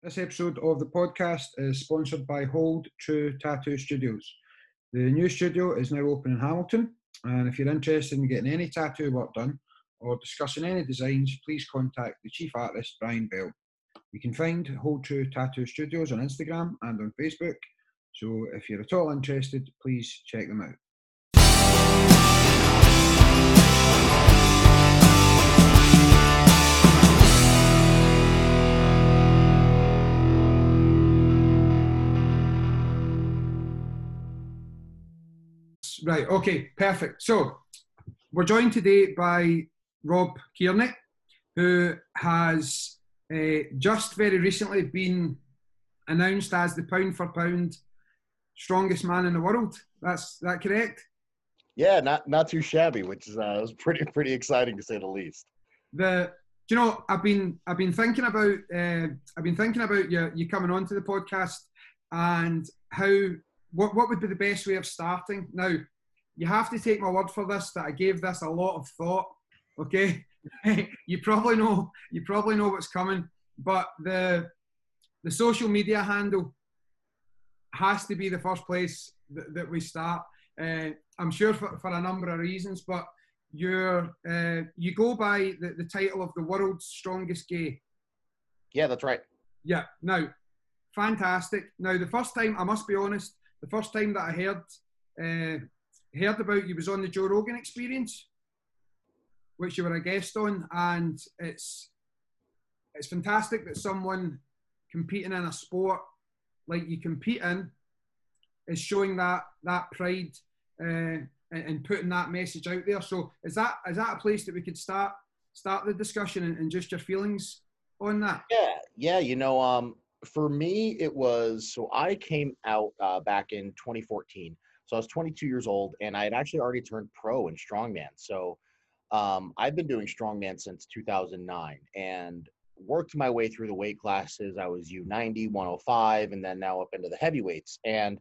This episode of the podcast is sponsored by Hold True Tattoo Studios. The new studio is now open in Hamilton, and if you're interested in getting any tattoo work done or discussing any designs, please contact the chief artist, Brian Bell. You can find Hold True Tattoo Studios on Instagram and on Facebook, so if you're at all interested, please check them out. Right, okay, perfect. So we're joined today by Rob Kearney, who has uh, just very recently been announced as the pound for pound strongest man in the world. That's that correct? Yeah, not not too shabby, which is uh, was pretty pretty exciting to say the least. The you know I've been I've been thinking about uh, I've been thinking about you you coming onto the podcast and how what what would be the best way of starting now. You have to take my word for this that I gave this a lot of thought. Okay, you probably know you probably know what's coming, but the the social media handle has to be the first place that, that we start. Uh, I'm sure for, for a number of reasons, but you're uh, you go by the, the title of the world's strongest gay. Yeah, that's right. Yeah. Now, fantastic. Now, the first time I must be honest, the first time that I heard uh, heard about you was on the Joe Rogan Experience, which you were a guest on, and it's it's fantastic that someone competing in a sport like you compete in is showing that that pride uh, and, and putting that message out there. So is that is that a place that we could start start the discussion and, and just your feelings on that? Yeah, yeah. You know, um, for me, it was so I came out uh, back in 2014. So I was 22 years old, and I had actually already turned pro in strongman. So um, I've been doing strongman since 2009, and worked my way through the weight classes. I was U90, 105, and then now up into the heavyweights. And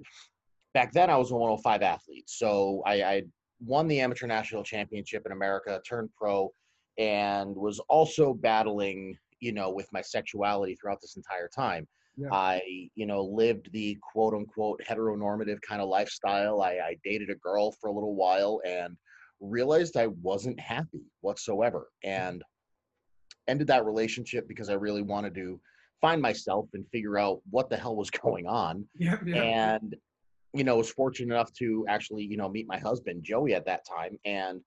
back then, I was a 105 athlete. So I, I won the amateur national championship in America, turned pro, and was also battling, you know, with my sexuality throughout this entire time. Yeah. I, you know, lived the quote unquote heteronormative kind of lifestyle. I, I dated a girl for a little while and realized I wasn't happy whatsoever. Mm-hmm. And ended that relationship because I really wanted to find myself and figure out what the hell was going on. Yeah, yeah. And you know, was fortunate enough to actually, you know, meet my husband Joey at that time. And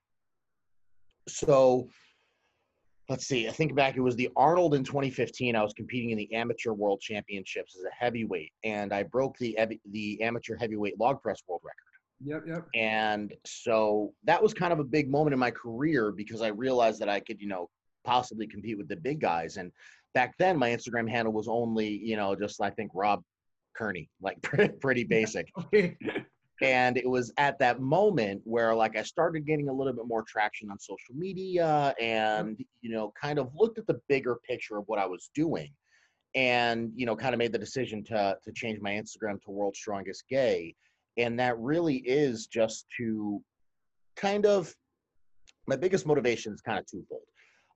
so let's see, I think back it was the Arnold in 2015. I was competing in the amateur world championships as a heavyweight and I broke the the amateur heavyweight log press world record. Yep, yep. And so that was kind of a big moment in my career because I realized that I could, you know, possibly compete with the big guys. And back then, my Instagram handle was only, you know, just I think Rob Kearney, like pretty basic. And it was at that moment where, like, I started getting a little bit more traction on social media mm-hmm. and, you know, kind of looked at the bigger picture of what I was doing and, you know, kind of made the decision to, to change my Instagram to World's Strongest Gay. And that really is just to kind of, my biggest motivation is kind of twofold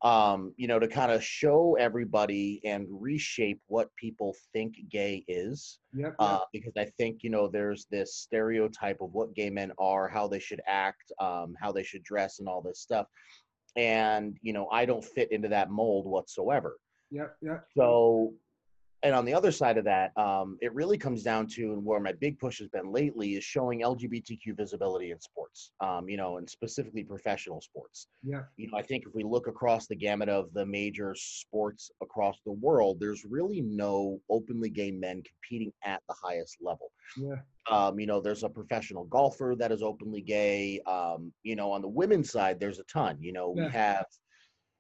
um, you know, to kind of show everybody and reshape what people think gay is. Yep. Uh, because I think, you know, there's this stereotype of what gay men are, how they should act, um, how they should dress, and all this stuff. And, you know, I don't fit into that mold whatsoever. Yep, yep. So, and on the other side of that, um, it really comes down to and where my big push has been lately is showing LGBTQ visibility in sports, um, you know, and specifically professional sports. Yeah. You know, I think if we look across the gamut of the major sports across the world, there's really no openly gay men competing at the highest level. Yeah. Um, you know, there's a professional golfer that is openly gay. Um, you know, on the women's side, there's a ton. You know, Yeah. we have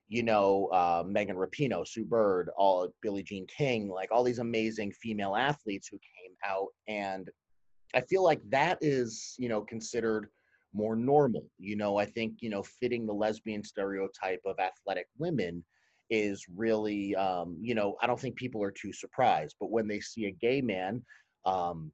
you know, uh, Megan Rapinoe, Sue Bird, all Billie Jean King, like all these amazing female athletes who came out. And I feel like that is, you know, considered more normal. You know, I think, you know, fitting the lesbian stereotype of athletic women is really, um, you know, I don't think people are too surprised. But when they see a gay man, um,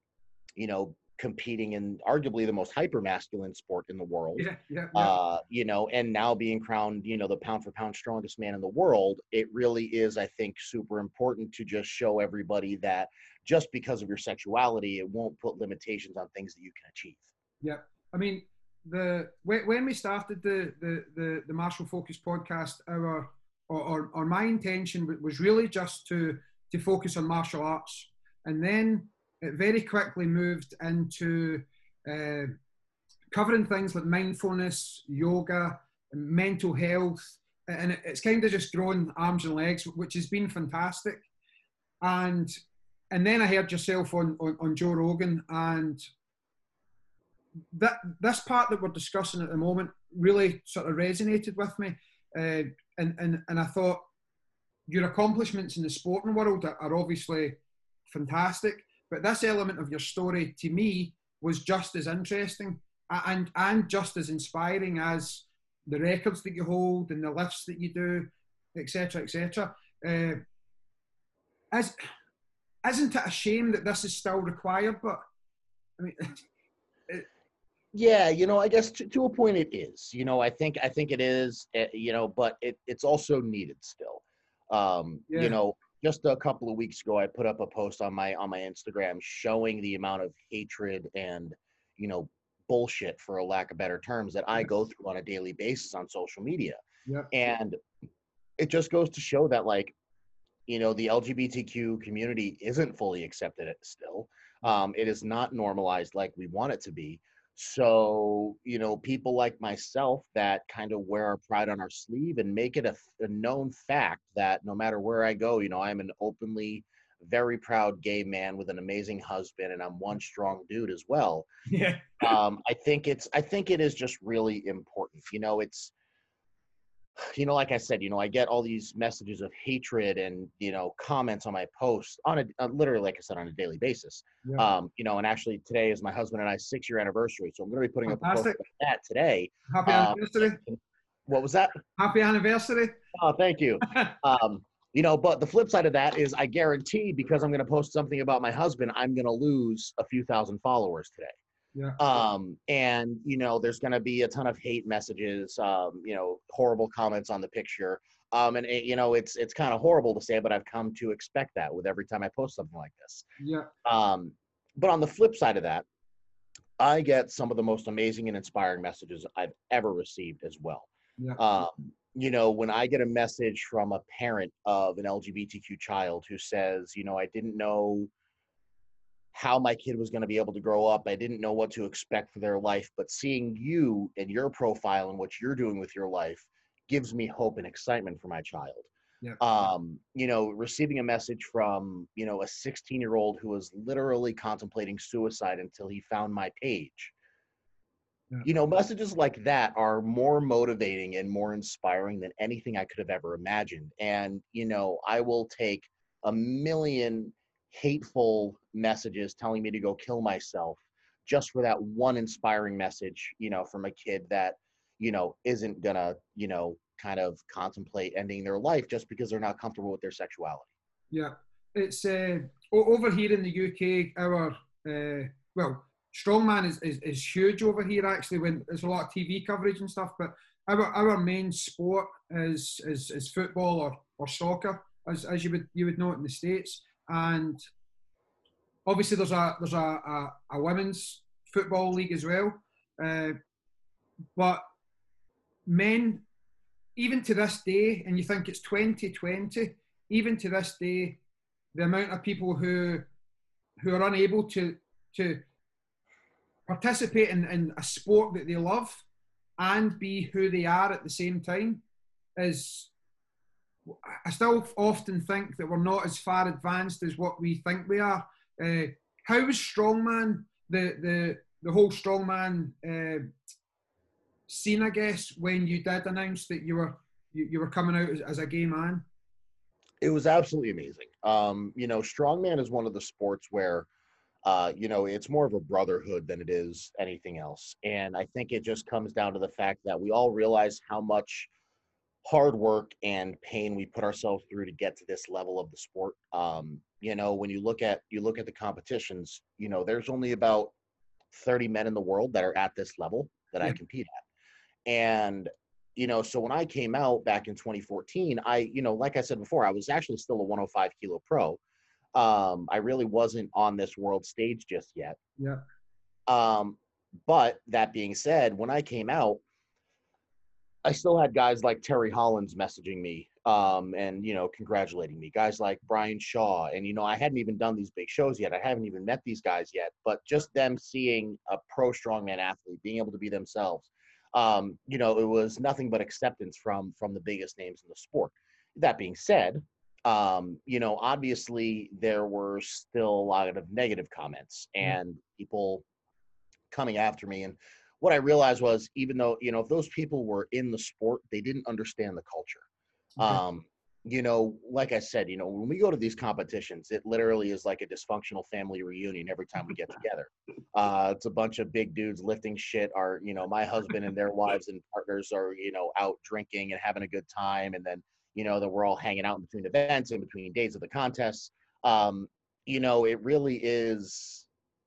you know, competing in arguably the most hyper masculine sport in the world. Yeah, yeah, yeah. Uh, you know, and now being crowned, you know, the pound for pound strongest man in the world, it really is, I think, super important to just show everybody that just because of your sexuality, it won't put limitations on things that you can achieve. Yeah, I mean, the when, we started the the the, the Martial Focus podcast, our or, or, or my intention was really just to to focus on martial arts, and then it very quickly moved into uh, covering things like mindfulness, yoga, mental health, and it's kind of just grown arms and legs, which has been fantastic. And and then I heard yourself on, on, on Joe Rogan, and that this part that we're discussing at the moment really sort of resonated with me, uh, and and and I thought your accomplishments in the sporting world are obviously fantastic, but this element of your story to me was just as interesting and and just as inspiring as the records that you hold and the lifts that you do, etc., etc. Uh, as isn't it a shame that this is still required? But I mean, it, yeah, you know, I guess to, to, a point it is. You know, I think I think it is. Eh, you know, but it, it's also needed still. Um, yeah. You know, just a couple of weeks ago, I put up a post on my on my Instagram showing the amount of hatred and you know bullshit, for a lack of better terms, that I go through on a daily basis on social media. Yeah. And it just goes to show that like you know the lgbtq community isn't fully accepted still um, it is not normalized like we want it to be so, you know, people like myself that kind of wear our pride on our sleeve and make it a, a, known fact that no matter where I go, you know, I'm an openly very proud gay man with an amazing husband and I'm one strong dude as well. Yeah. um, I think it's I think it is just really important. You know, it's you know, like I said, you know, I get all these messages of hatred and you know comments on my posts on a uh, literally, like I said, on a daily basis. Yeah. Um, you know, and actually today is my husband and I six year anniversary, so I'm going to be putting Fantastic. up a post about that today. Happy um, anniversary! What was that? Happy anniversary! Oh, thank you. um, you know, but the flip side of that is, I guarantee because I'm going to post something about my husband, I'm going to lose a few thousand followers today. Yeah. Um, and you know, there's going to be a ton of hate messages, um, you know, horrible comments on the picture. Um, and it, you know, it's it's kind of horrible to say, but I've come to expect that with every time I post something like this. Yeah. Um, but on the flip side of that, I get some of the most amazing and inspiring messages I've ever received as well. Yeah. Um, you know, when I get a message from a parent of an LGBTQ child who says, you know, I didn't know how my kid was going to be able to grow up. I didn't know what to expect for their life, but seeing you and your profile and what you're doing with your life gives me hope and excitement for my child. Yeah. Um, you know, receiving a message from, you know, a 16 year old who was literally contemplating suicide until he found my page. Yeah. You know, messages like that are more motivating and more inspiring than anything I could have ever imagined. And, you know, I will take a million hateful messages telling me to go kill myself just for that one inspiring message, you know, from a kid that, you know, isn't gonna, you know, kind of contemplate ending their life just because they're not comfortable with their sexuality. Yeah, it's uh, over here in the UK. Our uh, well, strongman is, is, is huge over here. Actually, when there's a lot of TV coverage and stuff, but our our main sport is is, is football or, or soccer, as, as you would you would know it in the states and obviously there's a there's a, a, a women's football league as well. Uh, but men, even to this day, and you think it's 2020, even to this day, the amount of people who who are unable to to participate in, in a sport that they love and be who they are at the same time is I still often think that we're not as far advanced as what we think we are. Uh, how was strongman the the the whole strongman uh, scene? I guess when you did announce that you were you, you were coming out as, as, a gay man. It was absolutely amazing. Um, you know, strongman is one of the sports where. Uh, you know, it's more of a brotherhood than it is anything else. And I think it just comes down to the fact that we all realize how much hard work and pain we put ourselves through to get to this level of the sport. Um, you know, when you look at you look at the competitions, you know, there's only about 30 men in the world that are at this level that Yeah. I compete at. And, you know, so when I came out back in 2014, I, you know, like I said before, I was actually still a 105 kilo pro. Um, I really wasn't on this world stage just yet. Yeah. Um, but that being said, when I came out, I still had guys like Terry Hollands messaging me um, and you know congratulating me. Guys like Brian Shaw, and you know I hadn't even done these big shows yet. I haven't even met these guys yet. But just them seeing a pro strongman athlete being able to be themselves, um, you know, it was nothing but acceptance from from the biggest names in the sport. That being said, um, you know, obviously there were still a lot of negative comments and people coming after me and what I realized was even though, you know, if those people were in the sport, they didn't understand the culture. Okay. Um, you know, like I said, you know, when we go to these competitions, it literally is like a dysfunctional family reunion every time we get together. Uh, it's a bunch of big dudes lifting shit. Our, you know, my husband and their wives and partners are, you know, out drinking and having a good time. And then, you know, that we're all hanging out in between events, in between days of the contests. Um, you know, it really is,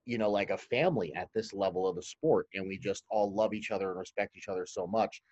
you know, like a family at this level of the sport. And we just all love each other and respect each other so much.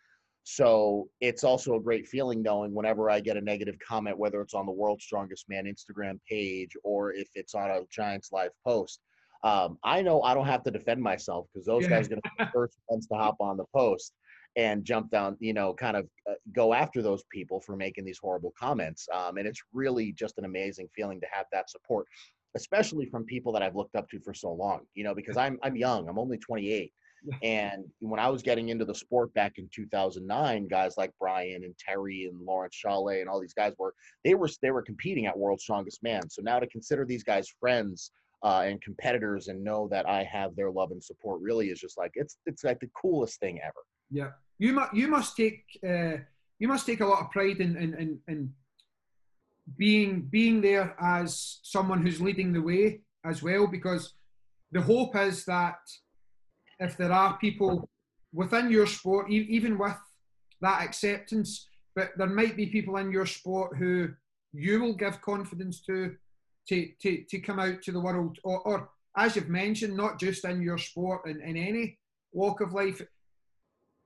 So it's also a great feeling knowing whenever I get a negative comment, whether it's on the World's Strongest Man Instagram page or if it's on a Giants Live post. Um, I know I don't have to defend myself because those Yeah. guys are going to be the first ones to hop on the post and jump down, you know, kind of uh, go after those people for making these horrible comments. Um, and it's really just an amazing feeling to have that support, especially from people that I've looked up to for so long, you know, because I'm, I'm young, I'm only 28. And when I was getting into the sport back in 2009, guys like Brian and Terry and Laurence Shahlaei and all these guys were they were they were competing at World's Strongest Man. So now to consider these guys friends uh, and competitors and know that I have their love and support really is just like it's it's like the coolest thing ever. Yeah, you must you must take uh, you must take a lot of pride in in, in in being being there as someone who's leading the way as well, because the hope is that if there are people within your sport, e- even with that acceptance, but there might be people in your sport who you will give confidence to to to, to come out to the world, or, or as you've mentioned, not just in your sport in, in any walk of life.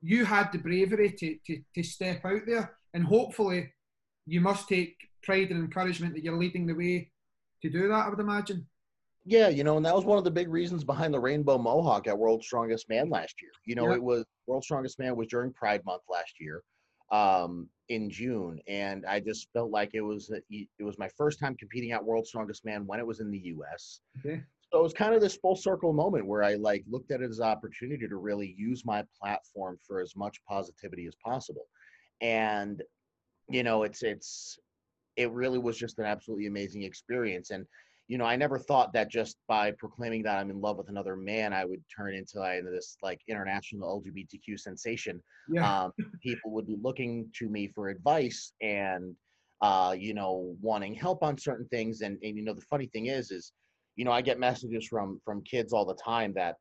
You had the bravery to, to, to step out there and hopefully you must take pride and encouragement that you're leading the way to do that i would imagine Yeah, you know, and that was one of the big reasons behind the Rainbow Mohawk at World's Strongest Man last year. You know, Yeah. it was World's Strongest Man was during Pride Month last year, um, in June, and I just felt like it was it was my first time competing at World's Strongest Man when it was in the U.S. okay So it was kind of this full circle moment where I like looked at it as an opportunity to really use my platform for as much positivity as possible, and you know, it's it's it really was just an absolutely amazing experience and you know i never thought that just by proclaiming that i'm in love with another man i would turn into like, this like international lgbtq sensation. Yeah. Um, people would be looking to me for advice and uh, you know wanting help on certain things and, and you know the funny thing is is you know i get messages from from kids all the time that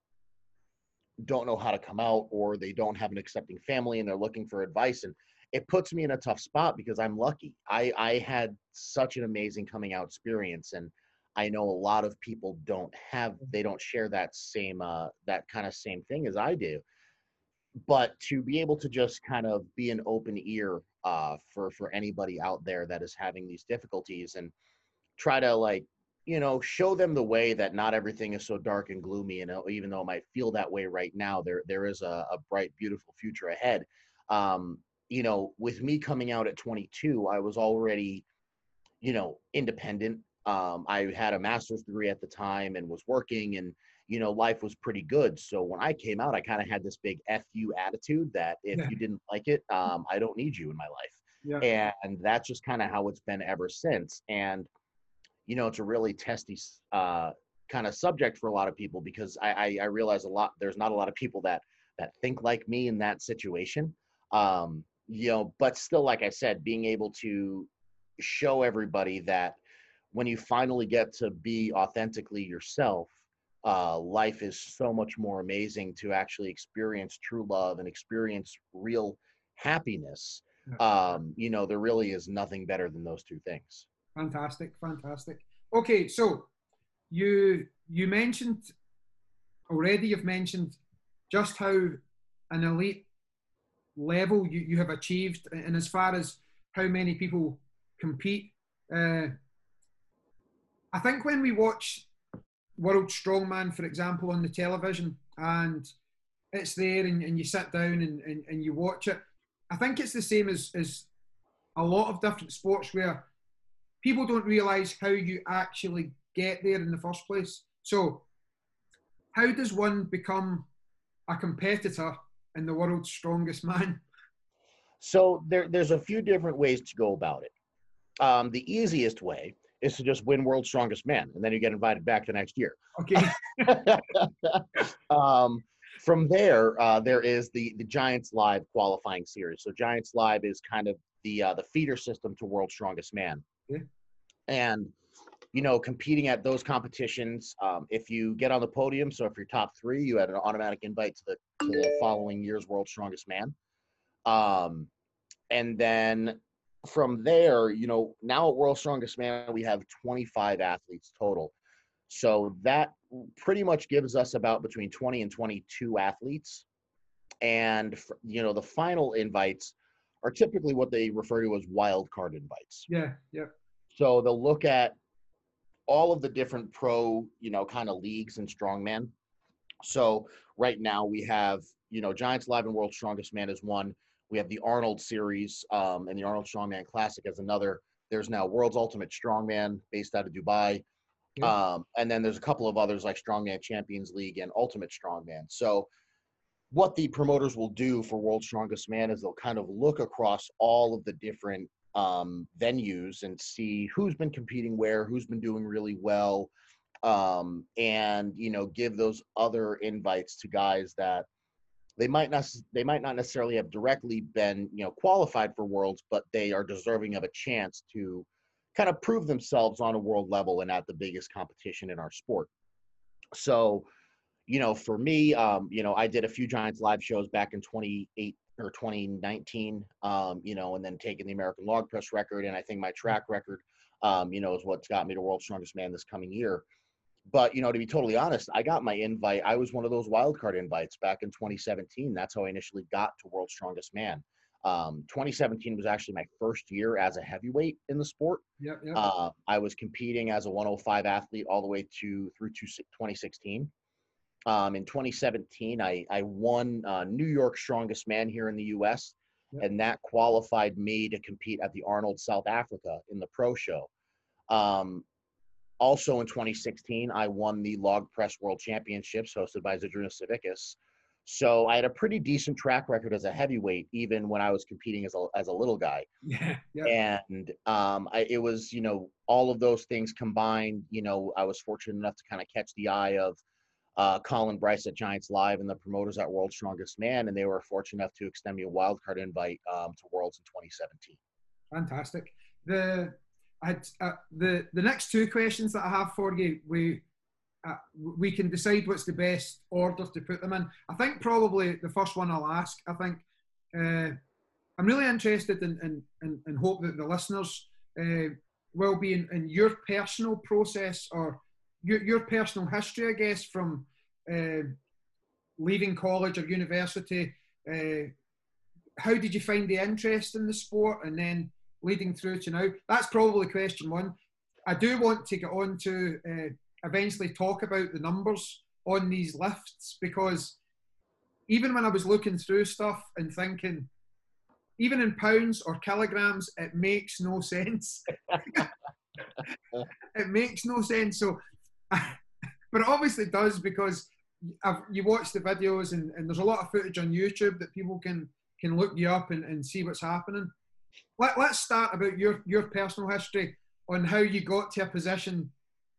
don't know how to come out or they don't have an accepting family and they're looking for advice and it puts me in a tough spot because i'm lucky. I i had such an amazing coming out experience and i know a lot of people don't have they don't share that same uh that kind of same thing as i do. But to be able to just kind of be an open ear uh for for anybody out there that is having these difficulties and try to like you know show them the way that not everything is so dark and gloomy and even though it might feel that way right now there there is a, a bright beautiful future ahead. Um you know with me coming out at 22 i was already you know independent. Um i had a master's degree at the time and was working and you know life was pretty good. So when i came out i kind of had this big fu attitude that if Yeah. you didn't like it um i don't need you in my life. Yeah. And that's just kind of how it's been ever since. And you know it's a really testy uh, kind of subject for a lot of people because I, I i realize a lot there's not a lot of people that that think like me in that situation. Um you know but still like i said being able to show everybody that when you finally get to be authentically yourself uh, life is so much more amazing to actually experience true love and experience real happiness. Um, you know, there really is nothing better than those two things. fantastic fantastic. Okay so you you mentioned already you've mentioned just how an elite level you, you have achieved, and as far as how many people compete. Uh, I think when we watch World Strongman, for example, on the television, and it's there and, and you sit down and, and, and you watch it, I think it's the same as, as a lot of different sports where people don't realise how you actually get there in the first place. So, how does one become a competitor in the world's strongest man? So there, there's a few different ways to go about it. Um, the easiest way is to just win World's Strongest Man, and then you get invited back the next year. Okay. um, from there, uh, there is the the Giants Live qualifying series. So Giants Live is kind of the uh, the feeder system to World's Strongest Man, yeah. and you know competing at those competitions. Um, if you get on the podium, so if you're top three, you had an automatic invite to the to the following year's World's Strongest Man. Um, and then from there, you know, now at World's Strongest Man, we have 25 athletes total. So that pretty much gives us about between 20 and 22 athletes. And, you know, the final invites are typically what they refer to as wild card invites. Yeah, yeah. So they'll look at all of the different pro, you know, kind of leagues and strongman. So right now we have, you know, Giants Live and World Strongest Man is one. We have the Arnold series um, and the Arnold Strongman Classic as another. There's now World's Ultimate Strongman based out of Dubai. Yeah. Um, and then there's a couple of others like Strongman Champions League and Ultimate Strongman. So, what the promoters will do for World's Strongest Man is they'll kind of look across all of the different um, venues and see who's been competing where, who's been doing really well, um, and you know give those other invites to guys that they might not they might not necessarily have directly been you know qualified for worlds but they are deserving of a chance to kind of prove themselves on a world level and at the biggest competition in our sport. So you know for me um, you know i did a few giants live shows back in 28 or 2019 um, you know and then taking the american log press record and i think my track record um, you know is what's got me to world's strongest man this coming year. But you know to be totally honest i got my invite i was one of those wild card invites back in 2017 that's how i initially got to world's strongest man. Um, 2017 was actually my first year as a heavyweight in the sport. Yep, yep. Uh, i was competing as a 105 athlete all the way to through to 2016 um, in 2017 i, I won uh, new york strongest man here in the us yep. and that qualified me to compete at the arnold south africa in the pro show um, also in 2016, I won the Log Press World Championships hosted by Zydrunas Savickas. So I had a pretty decent track record as a heavyweight, even when I was competing as a as a little guy. Yeah. yeah. And um, I, it was you know all of those things combined. You know, I was fortunate enough to kind of catch the eye of uh, Colin Bryce at Giants Live and the promoters at World's Strongest Man, and they were fortunate enough to extend me a wildcard invite um, to Worlds in 2017. Fantastic. The I, uh, the the next two questions that I have for you, we uh, we can decide what's the best order to put them in. I think probably the first one I'll ask. I think uh, I'm really interested in, in, in, in, hope that the listeners uh, will be in, in, your personal process or your, your personal history, I guess, from uh, leaving college or university. Uh, how did you find the interest in the sport, and then leading through to now? That's probably question one. I do want to get on to uh, eventually talk about the numbers on these lifts because even when I was looking through stuff and thinking, even in pounds or kilograms, it makes no sense. it makes no sense. So, but it obviously does because I've, you watch the videos and, and, there's a lot of footage on YouTube that people can can look you up and, and see what's happening let, us start about your, your personal history on how you got to a position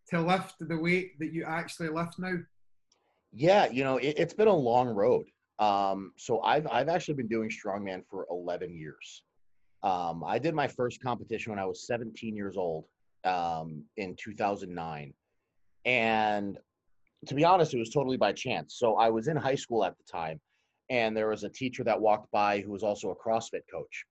to lift the weight that you actually lift now. Yeah, you know, it, has been a long road. Um, so I've, I've actually been doing strongman for 11 years. Um, I did my first competition when I was 17 years old um, in 2009. And to be honest, it was totally by chance. So I was in high school at the time, and there was a teacher that walked by who was also a CrossFit coach.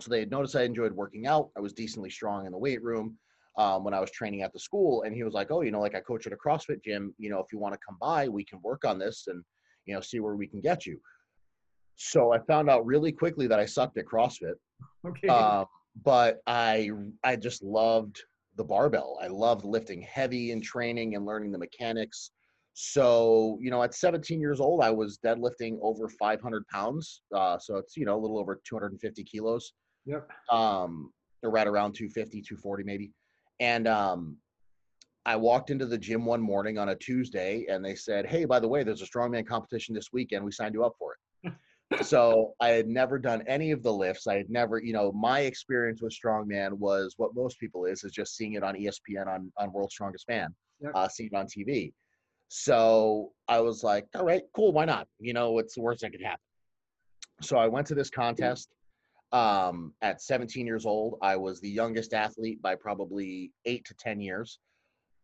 So they had noticed I enjoyed working out. I was decently strong in the weight room. um, when I was training at the school, and he was like, "Oh, you know, like I coach at a CrossFit gym. You know, if you want to come by, we can work on this and you know see where we can get you." So I found out really quickly that I sucked at CrossFit. Okay. Um, but I I just loved the barbell. I loved lifting heavy and training and learning the mechanics. So you know, at 17 years old, I was deadlifting over 500 pounds. Uh, so it's you know a little over 250 kilos. yep. Um, or right around 250, 240 maybe. And um, I walked into the gym one morning on a Tuesday, and they said, "Hey, by the way, there's a strongman competition this weekend. We signed you up for it." So I had never done any of the lifts. I had never, you know, my experience with strongman was what most people is is just seeing it on ESPN on on World's Strongest Man, Yep. uh, seeing it on TV. So I was like, all right, cool, why not? You know, what's the worst that could happen? So I went to this contest. Um, at 17 years old, I was the youngest athlete by probably eight to 10 years,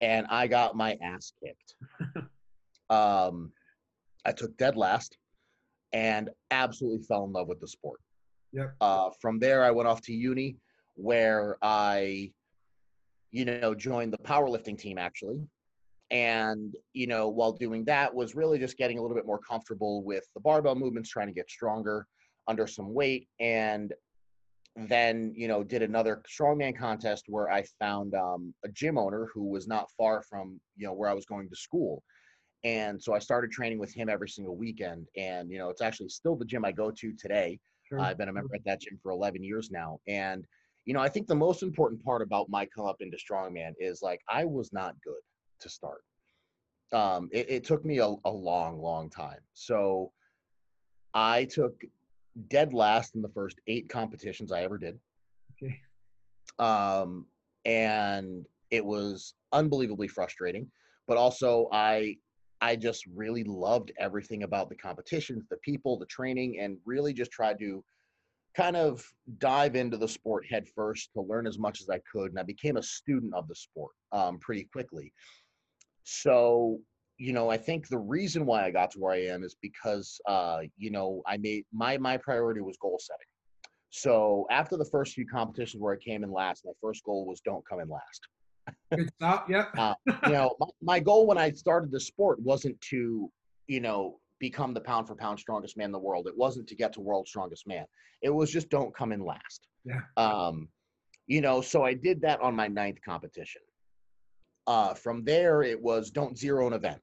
and I got my ass kicked. um, I took dead last and absolutely fell in love with the sport. Yep. Uh, from there, I went off to uni where I, you know, joined the powerlifting team actually. And, you know, while doing that was really just getting a little bit more comfortable with the barbell movements, trying to get stronger under some weight. And then, you know, did another strongman contest where I found um, a gym owner who was not far from, you know, where I was going to school. And so I started training with him every single weekend. And, you know, it's actually still the gym I go to today. Sure. I've been a member at that gym for 11 years now. And, you know, I think the most important part about my come up into strongman is like I was not good to start. Um, it, it took me a, a long, long time. So I took dead last in the first eight competitions I ever did. Okay. Um, and it was unbelievably frustrating, but also I I just really loved everything about the competitions, the people, the training, and really just tried to kind of dive into the sport head first to learn as much as I could. And I became a student of the sport um, pretty quickly. So, you know, I think the reason why I got to where I am is because, uh, you know, I made my my priority was goal setting. So after the first few competitions where I came in last, my first goal was don't come in last Good start. Yep. uh, you know, my, my goal when I started the sport wasn't to, you know, become the pound for pound strongest man in the world. It wasn't to get to world's strongest man. It was just don't come in last. Yeah. Um, you know, so I did that on my ninth competition. Uh, from there, it was don't zero an event.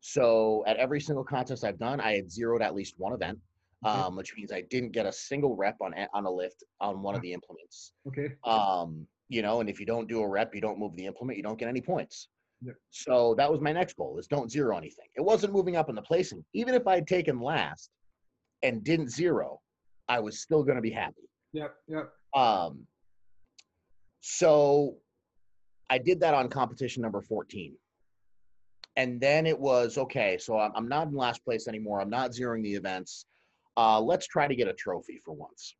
So at every single contest I've done, I had zeroed at least one event, Okay. um, which means I didn't get a single rep on on a lift on one of the implements. Okay. Um, you know, and if you don't do a rep, you don't move the implement, you don't get any points. Yep. So that was my next goal is don't zero anything. It wasn't moving up in the placing. Even if I had taken last and didn't zero, I was still going to be happy. Yep. Yep. Um, so I did that on competition number 14. And then it was okay, so I'm, I'm not in last place anymore. I'm not zeroing the events. Uh, let's try to get a trophy for once.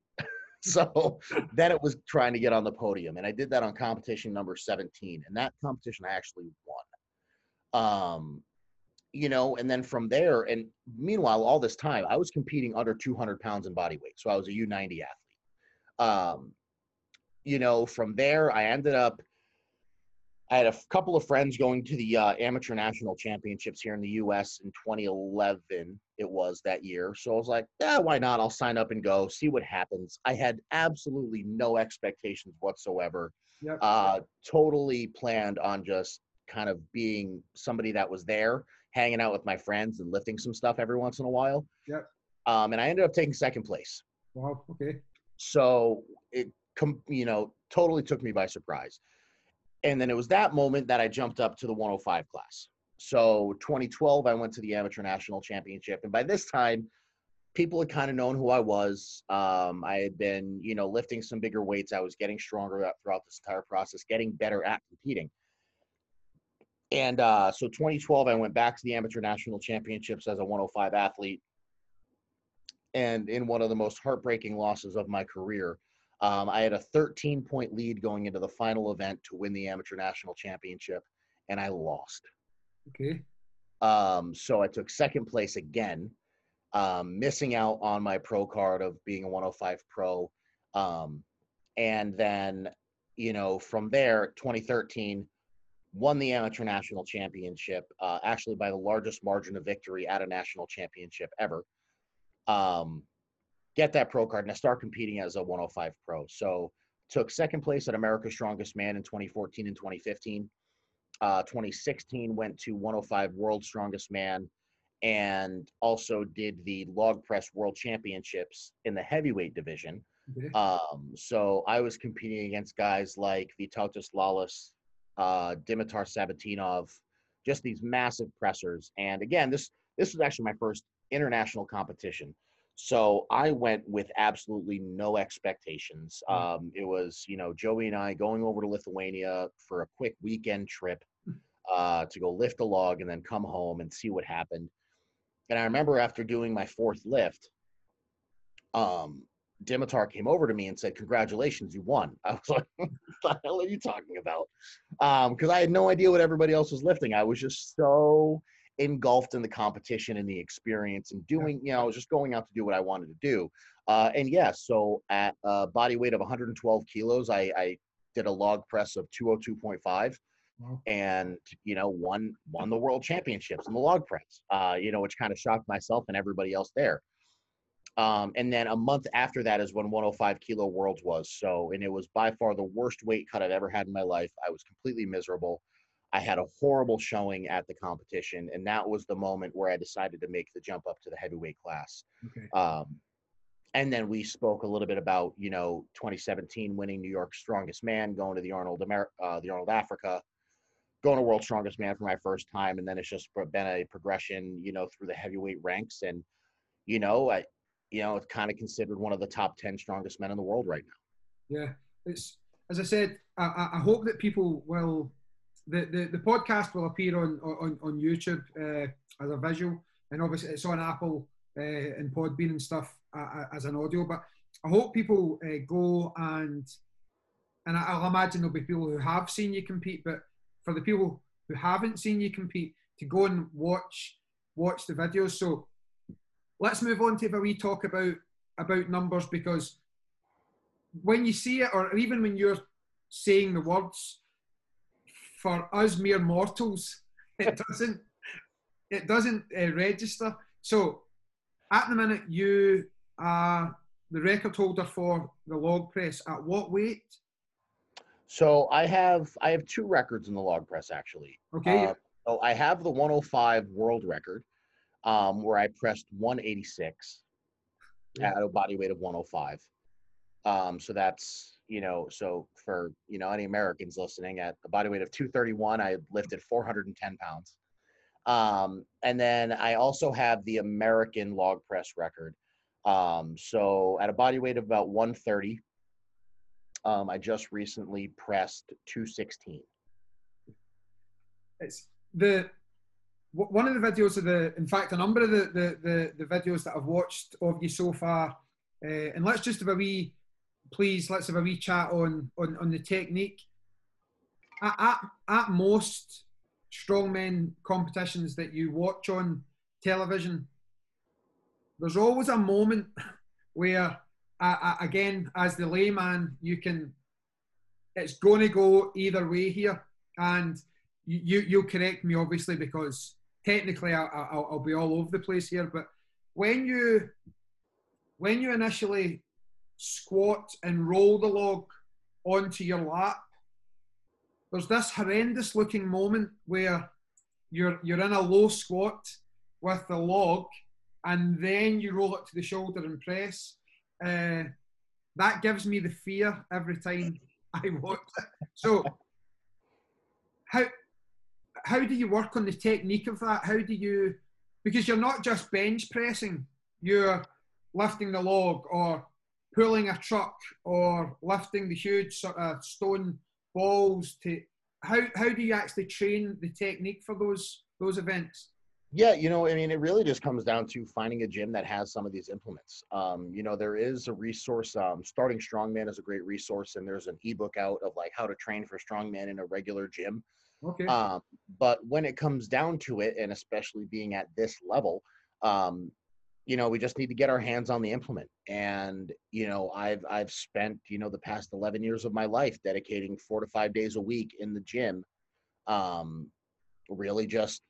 So then it was trying to get on the podium. And I did that on competition number 17. And that competition I actually won. Um, you know, and then from there, and meanwhile, all this time, I was competing under 200 pounds in body weight. So I was a U90 athlete. Um, you know, from there, I ended up, I had a couple of friends going to the uh, amateur national championships here in the US in 2011, it was that year. So I was like, yeah, why not? I'll sign up and go, see what happens. I had absolutely no expectations whatsoever. Yep. Uh, totally planned on just kind of being somebody that was there, hanging out with my friends and lifting some stuff every once in a while. Yep. Um, and I ended up taking second place. Wow. Okay. So it, com- you know, totally took me by surprise. And then it was that moment that I jumped up to the 105 class. So 2012, I went to the amateur national championship, and by this time, people had kind of known who I was. Um, I had been, you know, lifting some bigger weights. I was getting stronger throughout this entire process, getting better at competing. And uh, so 2012, I went back to the amateur national championships as a 105 athlete. And in one of the most heartbreaking losses of my career, um, I had a 13 point lead going into the final event to win the amateur national championship, and I lost. Okay. Um, so I took second place again, um, missing out on my pro card of being a 105 pro. Um, and then you know, from there, 2013, won the amateur national championship, uh, actually by the largest margin of victory at a national championship ever. Um, get that pro card and I start competing as a 105 pro. So took second place at America's Strongest Man in 2014 and 2015. Uh, 2016 went to 105 World Strongest Man and also did the log press world championships in the heavyweight division. Okay. Um, so I was competing against guys like Vytautas Lalas, uh, Dimitar Savatinov, just these massive pressers. And again, this this was actually my first international competition. So I went with absolutely no expectations. Hmm. Um, it was, you know, Joey and I going over to Lithuania for a quick weekend trip hmm. uh, to go lift a log and then come home and see what happened. And I remember after doing my fourth lift, um, Dimitar came over to me and said, "Congratulations, you won." I was like, "What the hell are you talking about?" Because um, I had no idea what everybody else was lifting. I was just so engulfed in the competition and the experience and doing, you know, I was just going out to do what I wanted to do. Uh, and yes, yeah, so at a body weight of 112 kilos, I, I did a log press of 202.5 and you know won won the world championships in the log press uh, you know which kind of shocked myself and everybody else there. Um, and then a month after that is when 105 kilo worlds was so and it was by far the worst weight cut i've ever had in my life. I was completely miserable i had a horrible showing at the competition and that was the moment where i decided to make the jump up to the heavyweight class okay. um, and then we spoke a little bit about you know 2017 winning new york's strongest man going to the arnold Amer- uh, the arnold africa going to World's Strongest Man for my first time, and then it's just been a progression, you know, through the heavyweight ranks, and you know, I, you know, it's kind of considered one of the top ten strongest men in the world right now. Yeah, it's as I said, I, I hope that people will. The, the, the podcast will appear on on, on YouTube uh, as a visual, and obviously it's on Apple uh, and Podbean and stuff uh, as an audio. But I hope people uh, go and and I'll imagine there'll be people who have seen you compete, but for the people who haven't seen you compete to go and watch watch the videos. So let's move on to if we talk about about numbers because when you see it, or even when you're saying the words, for us mere mortals, it doesn't it doesn't uh, register. So at the minute, you are the record holder for the log press. At what weight? So I have I have two records in the log press actually. Okay. Uh, so I have the 105 world record, um, where I pressed 186 yeah. at a body weight of 105. Um, so that's you know so for you know any Americans listening at a body weight of 231, I lifted 410 pounds. Um, and then I also have the American log press record. Um, so at a body weight of about 130, um, I just recently pressed 216. It's the one of the videos of the, in fact, a number of the the, the, the videos that I've watched of you so far, uh, and let's just have a wee, please, let's have a wee chat on on, on the technique. At, at, at most strongmen competitions that you watch on television, there's always a moment where I, again, as the layman, you can. It's going to go either way here, and you you'll correct me obviously because technically I, I, I'll be all over the place here. But when you when you initially squat and roll the log onto your lap, there's this horrendous looking moment where you're you're in a low squat with the log, and then you roll it to the shoulder and press uh, that gives me the fear every time I watch it. So, how how do you work on the technique of that? How do you because you're not just bench pressing, you're lifting the log or pulling a truck or lifting the huge sort of stone balls to how how do you actually train the technique for those those events? Yeah, you know, I mean, it really just comes down to finding a gym that has some of these implements. Um, you know, there is a resource. Um, Starting Strongman is a great resource, and there's an ebook out of like how to train for strongman in a regular gym. Okay. Um, but when it comes down to it, and especially being at this level, um, you know, we just need to get our hands on the implement. And, you know, I've I've spent, you know, the past 11 years of my life dedicating 4 to 5 days a week in the gym um really just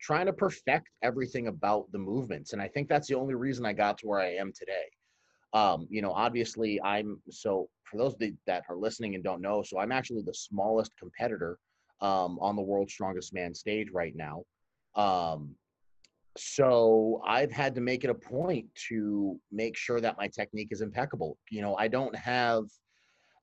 trying to perfect everything about the movements. And I think that's the only reason I got to where I am today. Um, you know, obviously I'm so for those that are listening and don't know, so I'm actually the smallest competitor um, on the world's strongest man stage right now. Um, so I've had to make it a point to make sure that my technique is impeccable. You know, I don't have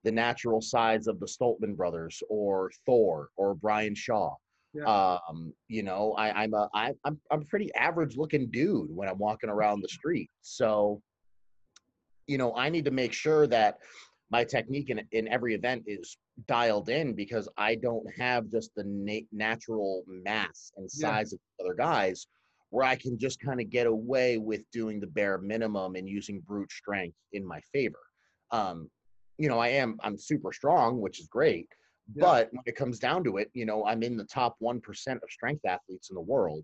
the natural sides of the Stoltman brothers or Thor or Brian Shaw. Yeah. Um, you know, I, I'm a I, I'm I'm a pretty average looking dude when I'm walking around the street. So, you know, I need to make sure that my technique in, in every event is dialed in because I don't have just the na- natural mass and size yeah. of other guys where I can just kind of get away with doing the bare minimum and using brute strength in my favor. Um, you know, I am I'm super strong, which is great, yeah. but when it comes down to it, you know, I'm in the top one percent of strength athletes in the world,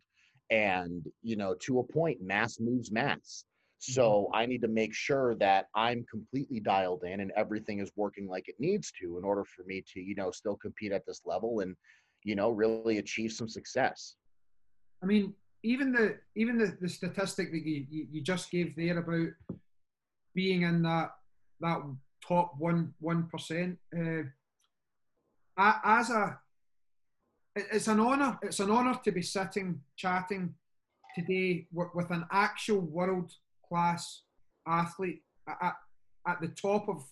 and you know, to a point, mass moves mass. So mm-hmm. I need to make sure that I'm completely dialed in and everything is working like it needs to in order for me to, you know, still compete at this level and, you know, really achieve some success. I mean, even the even the, the statistic that you, you, you just gave there about being in that that top one one percent, uh, as a it's an honor it's an honor to be sitting chatting today with, an actual world class athlete at, at the top of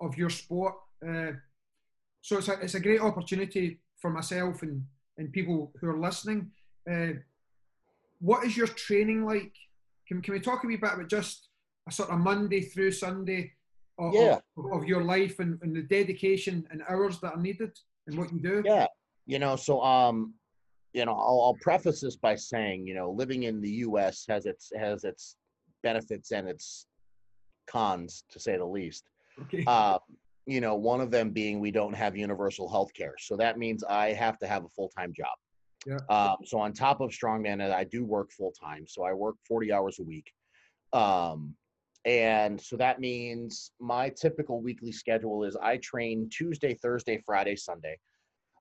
of your sport. Uh, so it's a, it's a great opportunity for myself and, and people who are listening. Uh, what is your training like? Can, can we talk a wee bit about just a sort of Monday through Sunday of, yeah. of, of your life and, and the dedication and hours that are needed and what you do? Yeah, you know, so um, you know, I'll, I'll preface this by saying, you know, living in the U.S. has its has its benefits and its cons, to say the least. Okay. Uh, you know, one of them being we don't have universal health care, so that means I have to have a full time job. Yeah. Um, so on top of strongman, I do work full time, so I work forty hours a week. Um, and so that means my typical weekly schedule is I train Tuesday, Thursday, Friday, Sunday.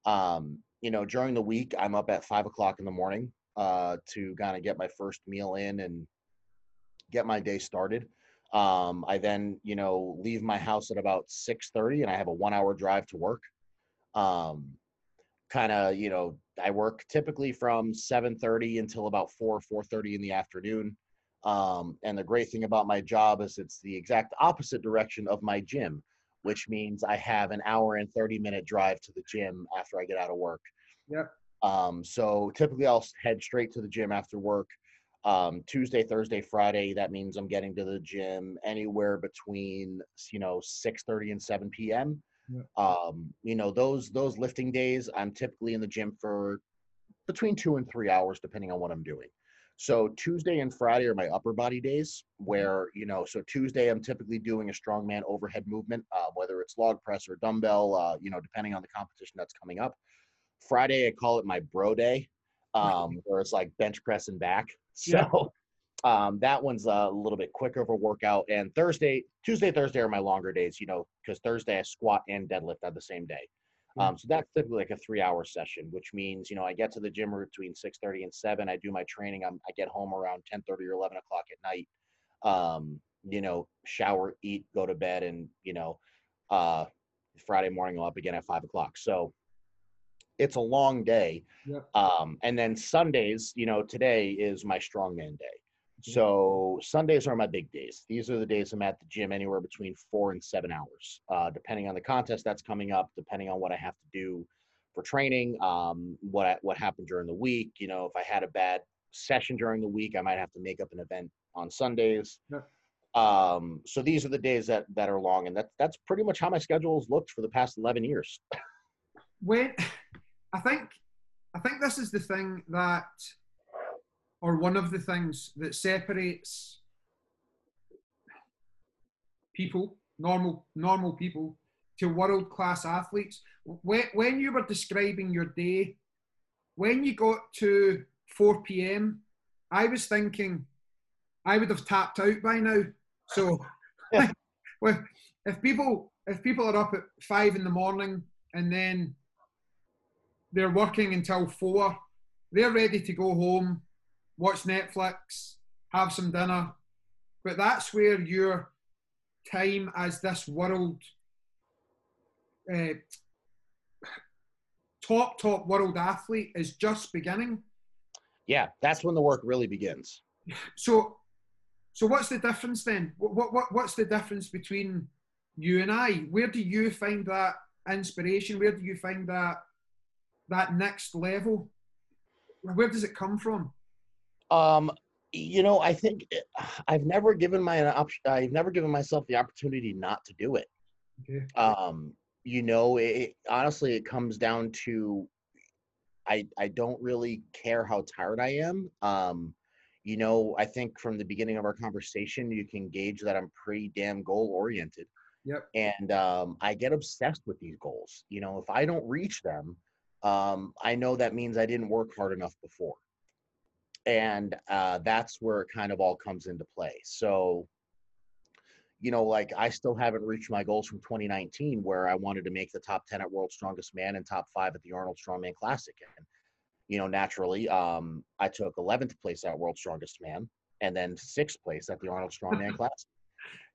Um, you know, during the week, I'm up at five o'clock in the morning uh, to kind of get my first meal in and get my day started. Um, I then, you know, leave my house at about six thirty, and I have a one-hour drive to work. Um, kind of, you know, I work typically from seven thirty until about four four thirty in the afternoon. Um, and the great thing about my job is it's the exact opposite direction of my gym which means I have an hour and 30 minute drive to the gym after I get out of work. Yep. Um, so typically I'll head straight to the gym after work. Um, Tuesday, Thursday, Friday, that means I'm getting to the gym anywhere between, you know, 6.30 and 7 p.m. Um, you know, those, those lifting days, I'm typically in the gym for between two and three hours, depending on what I'm doing. So Tuesday and Friday are my upper body days where, you know, so Tuesday I'm typically doing a strongman overhead movement, uh, whether it's log press or dumbbell, uh, you know, depending on the competition that's coming up. Friday, I call it my bro day, um, where it's like bench press and back. So. Um, that one's a little bit quicker of a workout. And Thursday, Tuesday, Thursday are my longer days, you know, because Thursday I squat and deadlift on the same day. Um, so that's typically like a three-hour session, which means you know I get to the gym between six thirty and seven. I do my training. I'm, I get home around ten thirty or eleven o'clock at night. Um, you know, shower, eat, go to bed, and you know, uh, Friday morning I'm up again at five o'clock. So it's a long day. Um, and then Sundays, you know, today is my strongman day. So Sundays are my big days. These are the days I'm at the gym anywhere between four and seven hours, uh, depending on the contest that's coming up, depending on what I have to do for training, um, what I, what happened during the week. You know, if I had a bad session during the week, I might have to make up an event on Sundays. Yeah. Um, so these are the days that that are long, and that's that's pretty much how my schedule has looked for the past eleven years. when I think I think this is the thing that or one of the things that separates people, normal normal people, to world class athletes. When, when you were describing your day, when you got to 4 p.m., I was thinking I would have tapped out by now. So, yeah. well, if people if people are up at five in the morning and then they're working until four, they're ready to go home, watch Netflix, have some dinner. But that's where your time as this world uh, top top world athlete is just beginning. Yeah, that's when the work really begins. So, so what's the difference then? What what what's the difference between you and I? Where do you find that inspiration? Where do you find that that next level? Where does it come from? Um, you know, I think I've never given my option. I've never given myself the opportunity not to do it. Okay. Um, you know, it, honestly, it comes down to I I don't really care how tired I am. Um, you know, I think from the beginning of our conversation, you can gauge that I'm pretty damn goal oriented. Yep. And um, I get obsessed with these goals. You know, if I don't reach them, um, I know that means I didn't work hard enough before. And uh, that's where it kind of all comes into play. So, you know, like I still haven't reached my goals from 2019 where I wanted to make the top 10 at World's Strongest Man and top five at the Arnold Strongman Classic. And, you know, naturally, um, I took 11th place at World's Strongest Man and then sixth place at the Arnold Strongman Classic.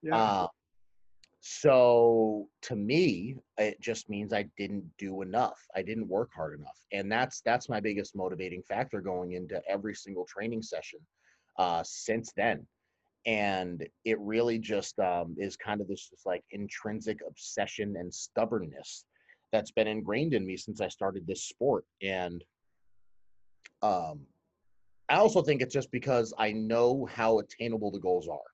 Yeah. Uh, so to me it just means i didn't do enough i didn't work hard enough and that's that's my biggest motivating factor going into every single training session uh, since then and it really just um, is kind of this just like intrinsic obsession and stubbornness that's been ingrained in me since i started this sport and um, i also think it's just because i know how attainable the goals are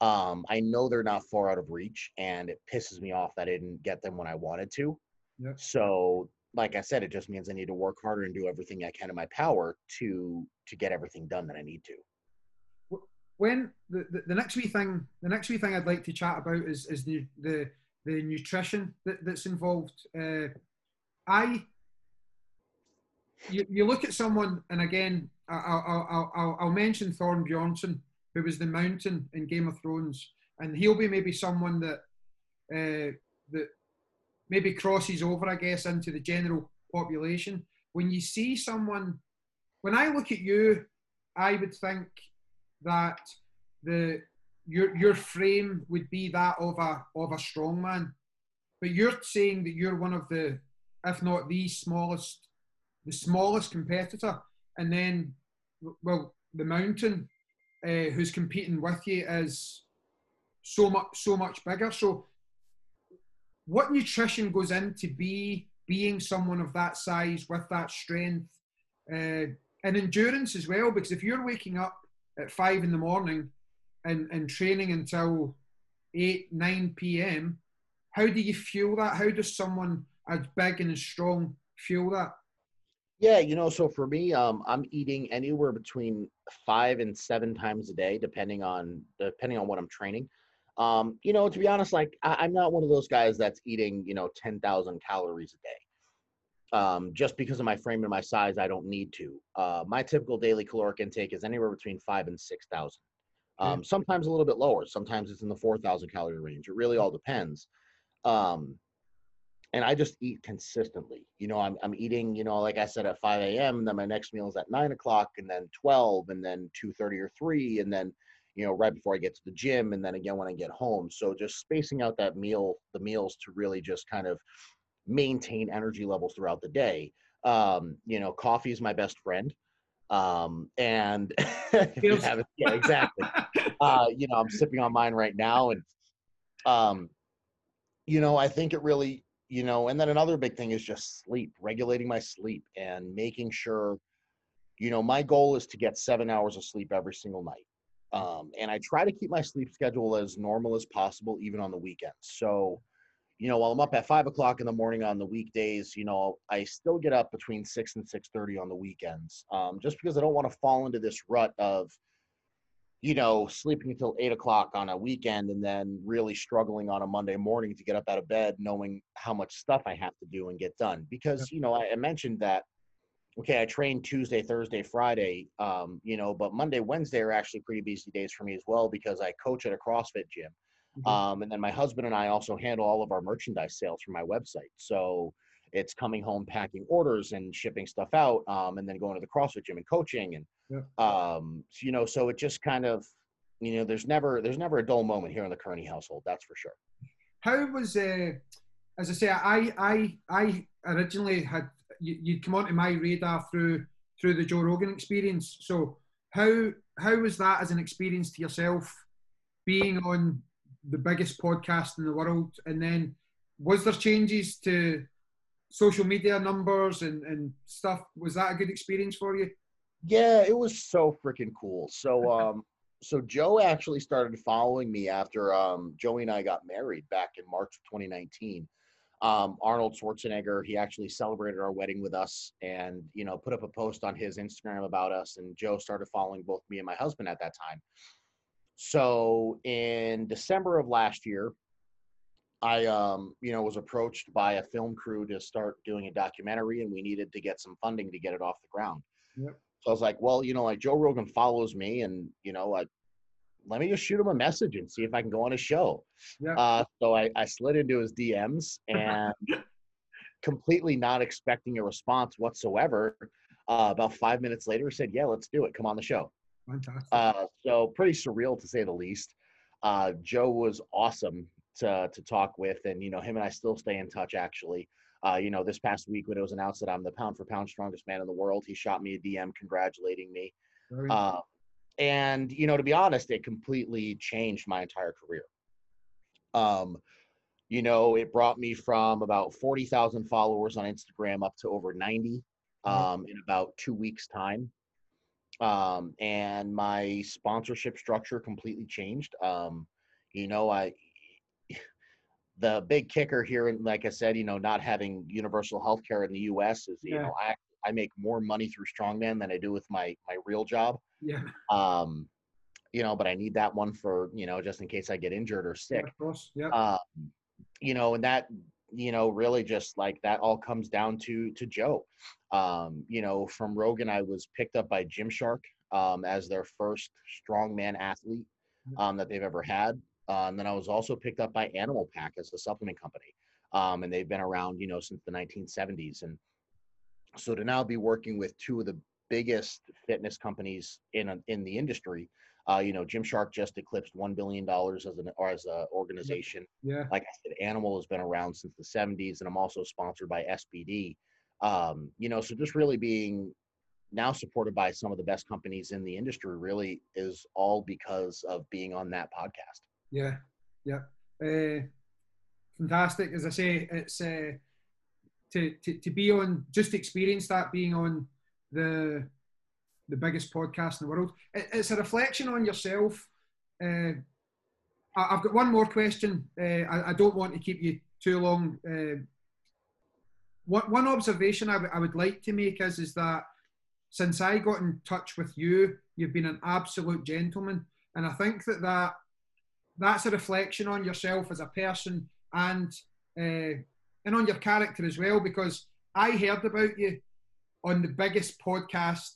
um, I know they're not far out of reach, and it pisses me off that I didn't get them when I wanted to. Yep. So, like I said, it just means I need to work harder and do everything I can in my power to to get everything done that I need to. When the, the, the next wee thing, the next wee thing I'd like to chat about is is the the, the nutrition that, that's involved. Uh, I you, you look at someone, and again, I'll, I'll, I'll, I'll mention Thor Bjornsson who was the Mountain in Game of Thrones, and he'll be maybe someone that uh, that maybe crosses over, I guess, into the general population. When you see someone, when I look at you, I would think that the your your frame would be that of a of a strongman, but you're saying that you're one of the, if not the smallest, the smallest competitor, and then, well, the mountain uh, who's competing with you is so much so much bigger. So, what nutrition goes into be being someone of that size with that strength uh, and endurance as well? Because if you're waking up at five in the morning and, and training until eight nine p.m., how do you fuel that? How does someone as big and as strong fuel that? Yeah, you know, so for me, um, I'm eating anywhere between five and seven times a day, depending on depending on what I'm training. Um, you know, to be honest, like I, am not one of those guys that's eating, you know, ten thousand calories a day. Um, just because of my frame and my size, I don't need to. Uh, my typical daily caloric intake is anywhere between five and six thousand. Um, sometimes a little bit lower. Sometimes it's in the four thousand calorie range. It really all depends. Um, and I just eat consistently. You know, I'm I'm eating, you know, like I said, at 5 a.m. Then my next meal is at nine o'clock, and then 12, and then 2:30 or 3, and then, you know, right before I get to the gym, and then again when I get home. So just spacing out that meal, the meals to really just kind of maintain energy levels throughout the day. Um, you know, coffee is my best friend. Um, and yeah, exactly. uh, you know, I'm sipping on mine right now, and um, you know, I think it really you know and then another big thing is just sleep regulating my sleep and making sure you know my goal is to get seven hours of sleep every single night um, and i try to keep my sleep schedule as normal as possible even on the weekends. So you know while i'm up at five o'clock in the morning on the weekdays you know i still get up between six and six thirty on the weekends um, just because i don't want to fall into this rut of you know, sleeping until eight o'clock on a weekend and then really struggling on a Monday morning to get up out of bed, knowing how much stuff I have to do and get done. Because, you know, I, I mentioned that, okay, I train Tuesday, Thursday, Friday, um, you know, but Monday, Wednesday are actually pretty busy days for me as well because I coach at a CrossFit gym. Mm-hmm. Um, and then my husband and I also handle all of our merchandise sales for my website. So it's coming home, packing orders and shipping stuff out, um, and then going to the CrossFit gym and coaching. And, yeah. um, so, you know, so it just kind of, you know, there's never, there's never a dull moment here in the Kearney household. That's for sure. How was, uh, as I say, I, I, I originally had you, you'd come onto my radar through through the Joe Rogan experience. So how how was that as an experience to yourself, being on the biggest podcast in the world, and then was there changes to social media numbers and, and stuff? Was that a good experience for you? Yeah, it was so freaking cool. So um so Joe actually started following me after um Joey and I got married back in March of 2019 um, Arnold Schwarzenegger, he actually celebrated our wedding with us and, you know, put up a post on his Instagram about us. And Joe started following both me and my husband at that time. So in December of last year, I, um, you know, was approached by a film crew to start doing a documentary, and we needed to get some funding to get it off the ground. Yep. So I was like, well, you know, like Joe Rogan follows me, and you know, I let me just shoot him a message and see if I can go on a show. Yeah. Uh, so I, I slid into his DMs and completely not expecting a response whatsoever. Uh, about five minutes later, said, "Yeah, let's do it. Come on the show." Fantastic. Uh, so pretty surreal to say the least. Uh, Joe was awesome to to talk with, and you know him and I still stay in touch. Actually, uh, you know this past week when it was announced that I'm the pound for pound strongest man in the world, he shot me a DM congratulating me. Uh, and you know to be honest it completely changed my entire career um you know it brought me from about 40,000 followers on Instagram up to over 90 mm-hmm. um in about 2 weeks time um and my sponsorship structure completely changed um you know I the big kicker here and like I said you know not having universal health care in the US is you yeah. know I I make more money through strongman than I do with my my real job yeah. Um, you know, but I need that one for, you know, just in case I get injured or sick. Yeah, of course. Yeah. Um, you know, and that, you know, really just like that all comes down to to Joe. Um, you know, from Rogan, I was picked up by Gymshark um, as their first strongman athlete um, that they've ever had. Uh, and then I was also picked up by Animal Pak as a supplement company. Um, and they've been around, you know, since the 1970s. And so to now be working with two of the biggest fitness companies in in the industry. Uh, you know, Gymshark just eclipsed one billion dollars as an or as an organization. Yeah. Like I said, Animal has been around since the '70s, and I'm also sponsored by SBD. Um, you know, so just really being now supported by some of the best companies in the industry really is all because of being on that podcast. Yeah, yeah, uh, fantastic. As I say, it's uh, to, to to be on just experience that being on the the biggest podcast in the world. It, it's a reflection on yourself. Uh, I, have got one more question. I, I, don't want to keep you too long. One, one observation I, w- I would like to make is, is that since I got in touch with you, you've been an absolute gentleman. And I think that, that that's a reflection on yourself as a person and uh, and on your character as well. Because I heard about you on the biggest podcast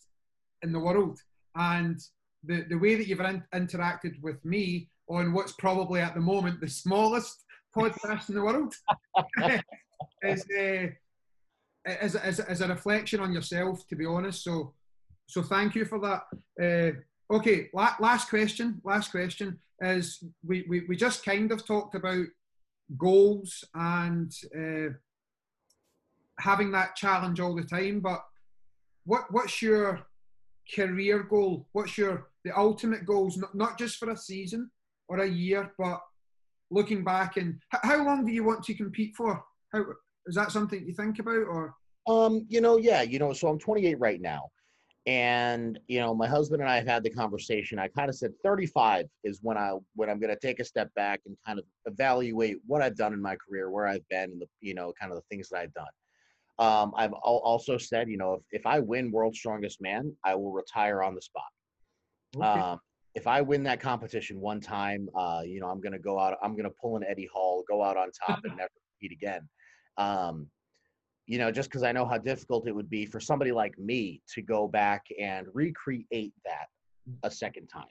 in the world. And the, the way that you've in, interacted with me on what's probably at the moment the smallest podcast in the world is, uh, is, is, is, a reflection on yourself, to be honest. So, so thank you for that. Uh, okay, la- last question. Last question is we, we, we just kind of talked about goals and uh, having that challenge all the time, but what what's your career goal? What's your the ultimate goals? Not not just for a season or a year, but looking back and how long do you want to compete for? How is that something you think about or? Um, you know, yeah, you know, so I'm 28 right now. And you know, my husband and I have had the conversation. I kind of said 35 is when I when I'm going to take a step back and kind of evaluate what I've done in my career, where I've been, and the you know, kind of the things that I've done. Um, I've also said, you know, if, if I win World's Strongest Man, I will retire on the spot. Okay. Um, if I win that competition one time, uh, you know, I'm going to go out, I'm going to pull an Eddie Hall, go out on top and never compete again. Um, you know, just because I know how difficult it would be for somebody like me to go back and recreate that a second time.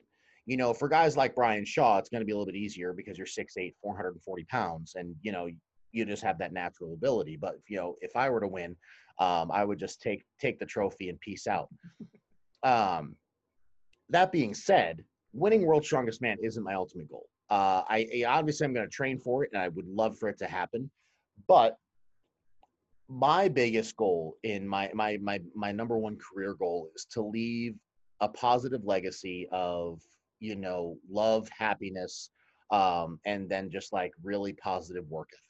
You know, for guys like Brian Shaw, it's going to be a little bit easier because you're 6'8, 440 pounds, and, you know, you just have that natural ability. But, you know, if I were to win, um, I would just take take the trophy and peace out. Um, that being said, winning World's Strongest Man isn't my ultimate goal. Uh, I, I obviously I'm going to train for it, and I would love for it to happen. But my biggest goal in my my my my number one career goal is to leave a positive legacy of you know love, happiness, um, and then just like really positive work ethic.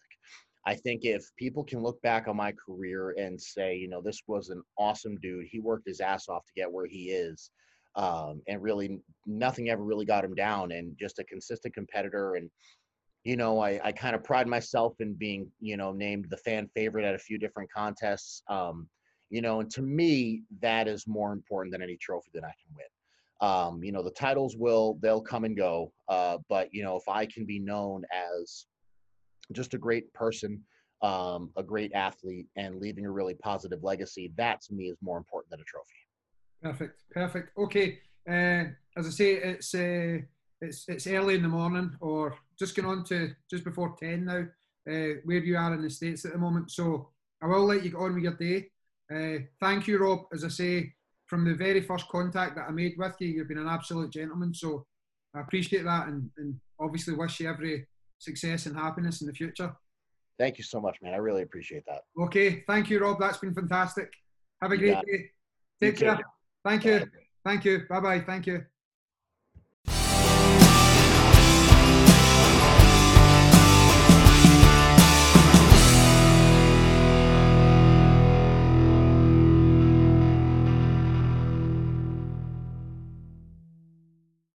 I think if people can look back on my career and say, you know, this was an awesome dude. He worked his ass off to get where he is um, and really nothing ever really got him down and just a consistent competitor and you know i, I kind of pride myself in being you know named the fan favorite at a few different contests um, you know and to me that is more important than any trophy that i can win um, you know the titles will they'll come and go uh, but you know if i can be known as just a great person um, a great athlete and leaving a really positive legacy that to me is more important than a trophy Perfect, perfect. Okay, uh, as I say, it's uh, it's it's early in the morning, or just going on to just before ten now, uh, where you are in the states at the moment. So I will let you get on with your day. Uh, thank you, Rob. As I say, from the very first contact that I made with you, you've been an absolute gentleman. So I appreciate that, and, and obviously wish you every success and happiness in the future. Thank you so much, man. I really appreciate that. Okay, thank you, Rob. That's been fantastic. Have a great day. Take care. Thank you. Thank you. Bye bye. Thank you.